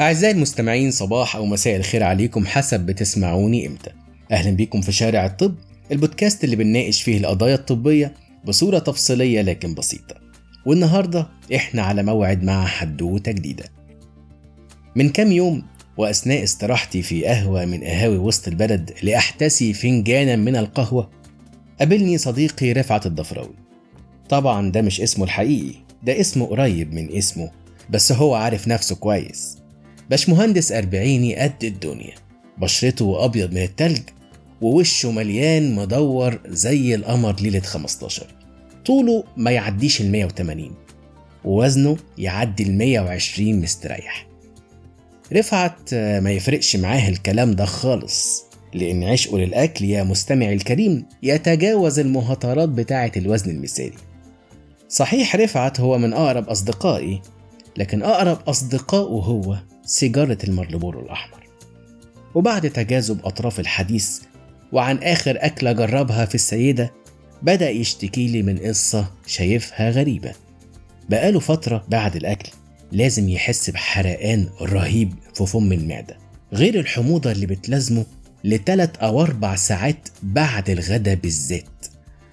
أعزائي المستمعين صباح أو مساء الخير عليكم حسب بتسمعوني إمتى. أهلا بيكم في شارع الطب البودكاست اللي بنناقش فيه القضايا الطبية بصورة تفصيلية لكن بسيطة. والنهاردة إحنا على موعد مع حدوتة جديدة. من كام يوم وأثناء استراحتي في قهوة من قهاوي وسط البلد لأحتسي فنجانا من القهوة قابلني صديقي رفعت الضفراوي. طبعا ده مش اسمه الحقيقي ده اسمه قريب من اسمه بس هو عارف نفسه كويس. باشمهندس أربعيني قد الدنيا. بشرته أبيض من التلج ووشه مليان مدور زي القمر ليلة 15 طوله ما يعديش ال 180 ووزنه يعدي ال 120 مستريح. رفعت ما يفرقش معاه الكلام ده خالص لأن عشقه للأكل يا مستمعي الكريم يتجاوز المهاترات بتاعة الوزن المثالي. صحيح رفعت هو من أقرب أصدقائي لكن أقرب أصدقائه هو سيجارة المرلبورو الأحمر وبعد تجاذب أطراف الحديث وعن آخر أكلة جربها في السيدة بدأ يشتكي لي من قصة شايفها غريبة. بقاله فترة بعد الأكل لازم يحس بحرقان رهيب في فم المعدة غير الحموضة اللي بتلازمه لتلات أو أربع ساعات بعد الغدا بالذات.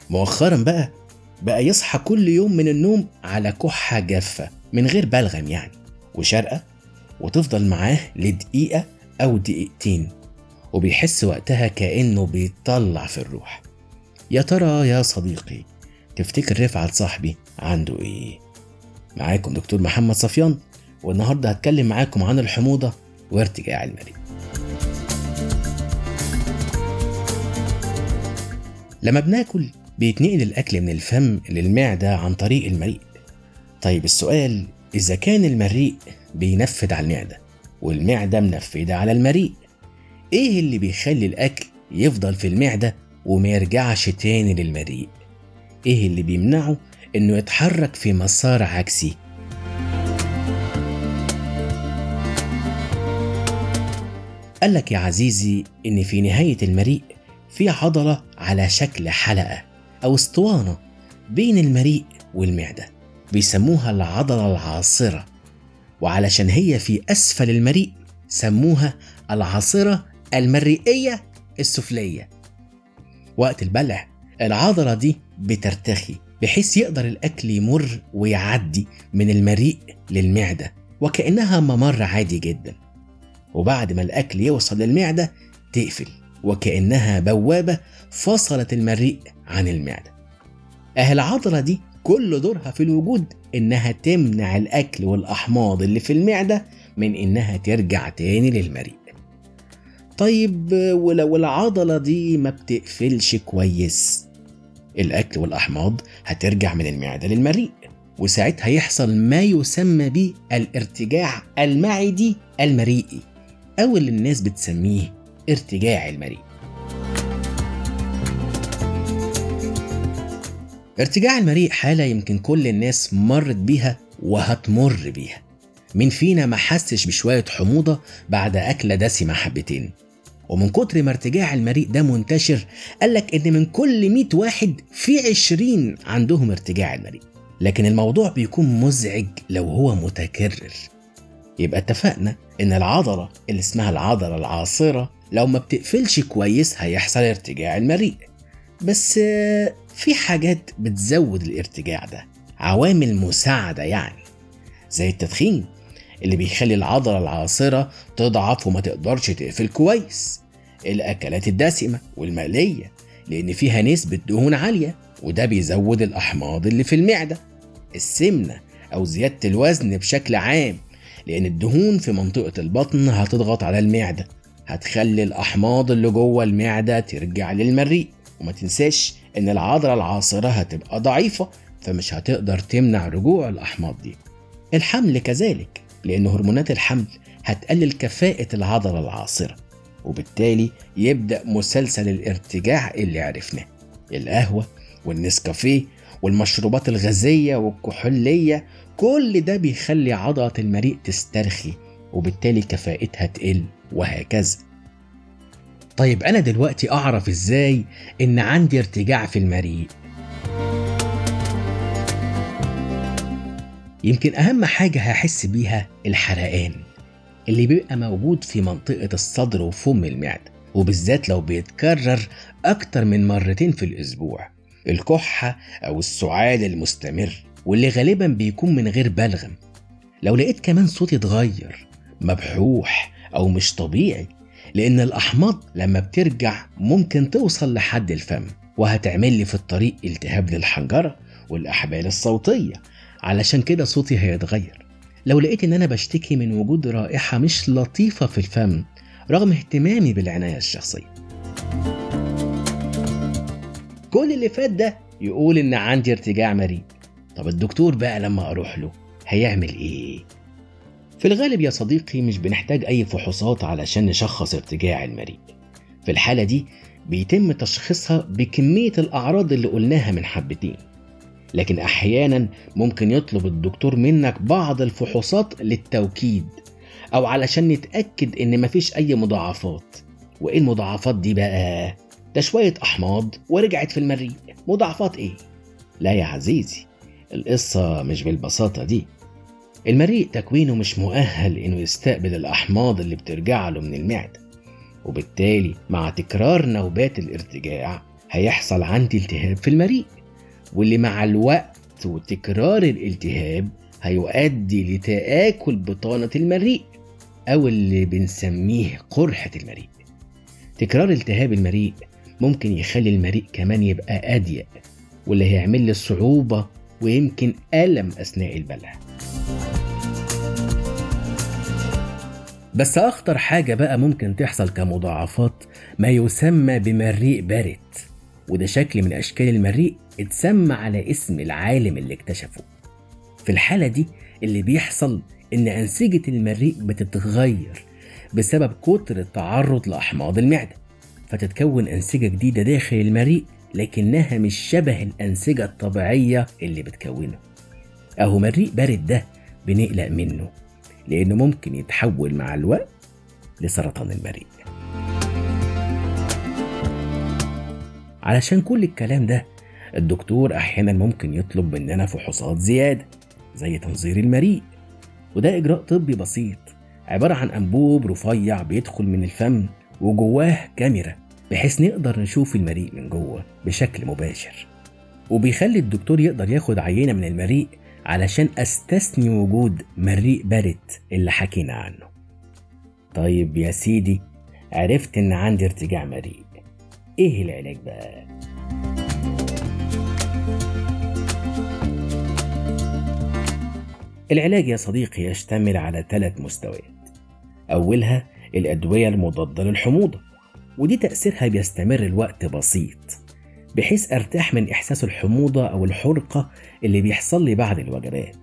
مؤخرا بقى بقى يصحى كل يوم من النوم على كحة جافة من غير بلغم يعني وشرقة وتفضل معاه لدقيقة أو دقيقتين وبيحس وقتها كأنه بيطلع في الروح. يا ترى يا صديقي تفتكر رفعت صاحبي عنده إيه؟ معاكم دكتور محمد صفيان والنهاردة هتكلم معاكم عن الحموضة وارتجاع المريء لما بناكل بيتنقل الأكل من الفم للمعدة عن طريق المريء. طيب السؤال إذا كان المريء بينفذ على المعدة والمعدة منفذة على المريء. إيه اللي بيخلي الأكل يفضل في المعدة وما يرجعش تاني للمريء؟ إيه اللي بيمنعه إنه يتحرك في مسار عكسي؟ قالك يا عزيزي إن في نهاية المريء في عضلة على شكل حلقة أو اسطوانة بين المريء والمعدة بيسموها العضلة العاصرة. وعلشان هي في أسفل المريء سموها العاصرة المريئية السفلية. وقت البلع العضلة دي بترتخي بحيث يقدر الأكل يمر ويعدي من المريء للمعدة وكأنها ممر عادي جدا. وبعد ما الأكل يوصل للمعدة تقفل وكأنها بوابة فصلت المريء عن المعدة. أهل العضلة دي كل دورها في الوجود إنها تمنع الأكل والأحماض اللي في المعدة من إنها ترجع تاني للمريء. طيب ولو العضلة دي ما بتقفلش كويس الأكل والأحماض هترجع من المعدة للمريء وساعتها يحصل ما يسمى به الارتجاع المعدي المريئي أو اللي الناس بتسميه ارتجاع المريء. ارتجاع المريء حالة يمكن كل الناس مرت بيها وهتمر بيها. مين فينا ما حسش بشوية حموضة بعد أكلة دسمة حبتين. ومن كتر ما ارتجاع المريء ده منتشر قالك إن من كل 100 واحد في 20 عندهم ارتجاع المريء. لكن الموضوع بيكون مزعج لو هو متكرر. يبقى اتفقنا إن العضلة اللي اسمها العضلة العاصرة لو ما بتقفلش كويس هيحصل ارتجاع المريء. بس في حاجات بتزود الارتجاع ده عوامل مساعدة يعني زي التدخين اللي بيخلي العضلة العاصرة تضعف وما تقدرش تقفل كويس الأكلات الدسمة والمقلية لأن فيها نسبة دهون عالية وده بيزود الأحماض اللي في المعدة السمنة أو زيادة الوزن بشكل عام لأن الدهون في منطقة البطن هتضغط على المعدة هتخلي الأحماض اللي جوه المعدة ترجع للمريء وما تنساش إن العضلة العاصرة هتبقى ضعيفة فمش هتقدر تمنع رجوع الأحماض دي. الحمل كذلك لأن هرمونات الحمل هتقلل كفاءة العضلة العاصرة وبالتالي يبدأ مسلسل الارتجاع اللي عرفناه. القهوة والنسكافيه والمشروبات الغازية والكحولية كل ده بيخلي عضلة المريء تسترخي وبالتالي كفاءتها تقل وهكذا. طيب أنا دلوقتي أعرف إزاي إن عندي ارتجاع في المريء؟ يمكن أهم حاجة هحس بيها الحرقان اللي بيبقى موجود في منطقة الصدر وفم المعدة وبالذات لو بيتكرر أكتر من مرتين في الأسبوع الكحة أو السعال المستمر واللي غالبا بيكون من غير بلغم. لو لقيت كمان صوتي اتغير مبحوح أو مش طبيعي لأن الأحماض لما بترجع ممكن توصل لحد الفم وهتعمل لي في الطريق التهاب للحنجرة والأحبال الصوتية. علشان كده صوتي هيتغير. لو لقيت إن أنا بشتكي من وجود رائحة مش لطيفة في الفم رغم اهتمامي بالعناية الشخصية. كل اللي فات ده يقول إن عندي ارتجاع مريء. طب الدكتور بقى لما أروح له هيعمل إيه؟ في الغالب يا صديقي مش بنحتاج أي فحوصات علشان نشخص ارتجاع المريء في الحالة دي بيتم تشخيصها بكمية الأعراض اللي قلناها من حبتين. لكن أحيانا ممكن يطلب الدكتور منك بعض الفحوصات للتوكيد أو علشان نتأكد إن مفيش أي مضاعفات. وإيه المضاعفات دي بقى؟ ده شوية أحماض ورجعت في المريء مضاعفات إيه؟ لا يا عزيزي القصة مش بالبساطة دي. المريء تكوينه مش مؤهل إنه يستقبل الأحماض اللي بترجع له من المعدة. وبالتالي مع تكرار نوبات الارتجاع هيحصل عندي التهاب في المريء واللي مع الوقت وتكرار الالتهاب هيؤدي لتآكل بطانة المريء أو اللي بنسميه قرحة المريء. تكرار التهاب المريء ممكن يخلي المريء كمان يبقى أضيق واللي هيعمل لي صعوبة ويمكن ألم أثناء البلع. بس أخطر حاجة بقى ممكن تحصل كمضاعفات ما يسمى بمريء بارد وده شكل من أشكال المريء اتسمى على اسم العالم اللي اكتشفه. في الحالة دي اللي بيحصل إن أنسجة المريء بتتغير بسبب كتر التعرض لأحماض المعدة فتتكون أنسجة جديدة داخل المريء لكنها مش شبه الأنسجة الطبيعية اللي بتكونه. أهو مريء بارد ده بنقلق منه. لأنه ممكن يتحول مع الوقت لسرطان المريء علشان كل الكلام ده الدكتور أحيانا ممكن يطلب مننا فحوصات زيادة زي تنظير المريء وده إجراء طبي بسيط عبارة عن أنبوب رفيع بيدخل من الفم وجواه كاميرا بحيث نقدر نشوف المريء من جوه بشكل مباشر. وبيخلي الدكتور يقدر ياخد عينة من المريء علشان أستثني وجود مريء بارد اللي حكينا عنه. طيب يا سيدي عرفت إن عندي ارتجاع مريء. إيه العلاج بقى؟ العلاج يا صديقي يشتمل على ثلاث مستويات. أولها الأدوية المضادة للحموضة ودي تأثيرها بيستمر الوقت بسيط. بحيث أرتاح من إحساس الحموضة أو الحرقة اللي بيحصل لي بعد الوجبات.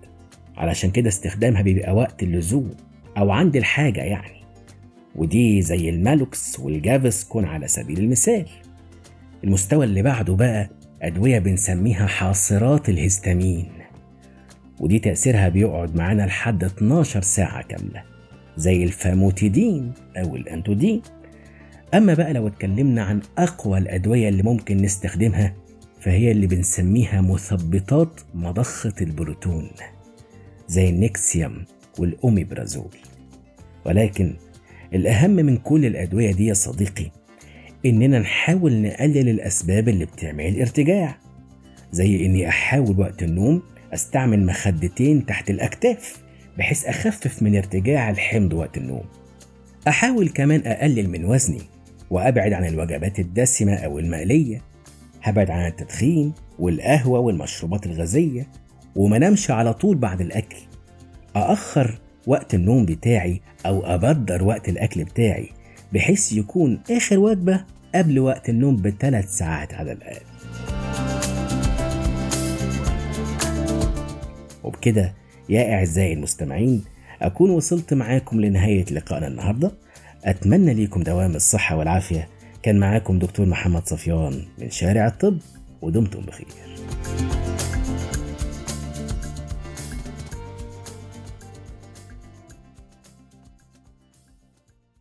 علشان كده استخدامها بيبقى وقت اللزوم أو عند الحاجة يعني. ودي زي المالوكس والجافسكون على سبيل المثال. المستوى اللي بعده بقى أدوية بنسميها حاصرات الهستامين. ودي تأثيرها بيقعد معانا لحد 12 ساعة كاملة زي الفاموتيدين أو الأنتودين. أما بقى لو اتكلمنا عن أقوى الأدوية اللي ممكن نستخدمها فهي اللي بنسميها مثبطات مضخة البروتون زي النكسيوم والأوميبرازول. ولكن الأهم من كل الأدوية دي يا صديقي إننا نحاول نقلل الأسباب اللي بتعمل الارتجاع زي إني أحاول وقت النوم أستعمل مخدتين تحت الأكتاف بحيث أخفف من ارتجاع الحمض وقت النوم. أحاول كمان أقلل من وزني وأبعد عن الوجبات الدسمة أو المقلية هبعد عن التدخين والقهوة والمشروبات الغازية وما نمشي على طول بعد الأكل. أأخر وقت النوم بتاعي أو أبدر وقت الأكل بتاعي بحيث يكون آخر وجبة قبل وقت النوم بثلاث ساعات على الأقل. وبكده يا أعزائي المستمعين أكون وصلت معاكم لنهاية لقائنا النهاردة. أتمنى ليكم دوام الصحة والعافية. كان معاكم دكتور محمد صفيان من شارع الطب ودمتم بخير.